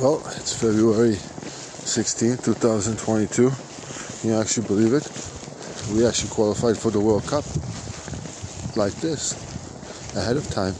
Well, it's February 16, 2022. Can you actually believe it? We actually qualified for the World Cup like this ahead of time.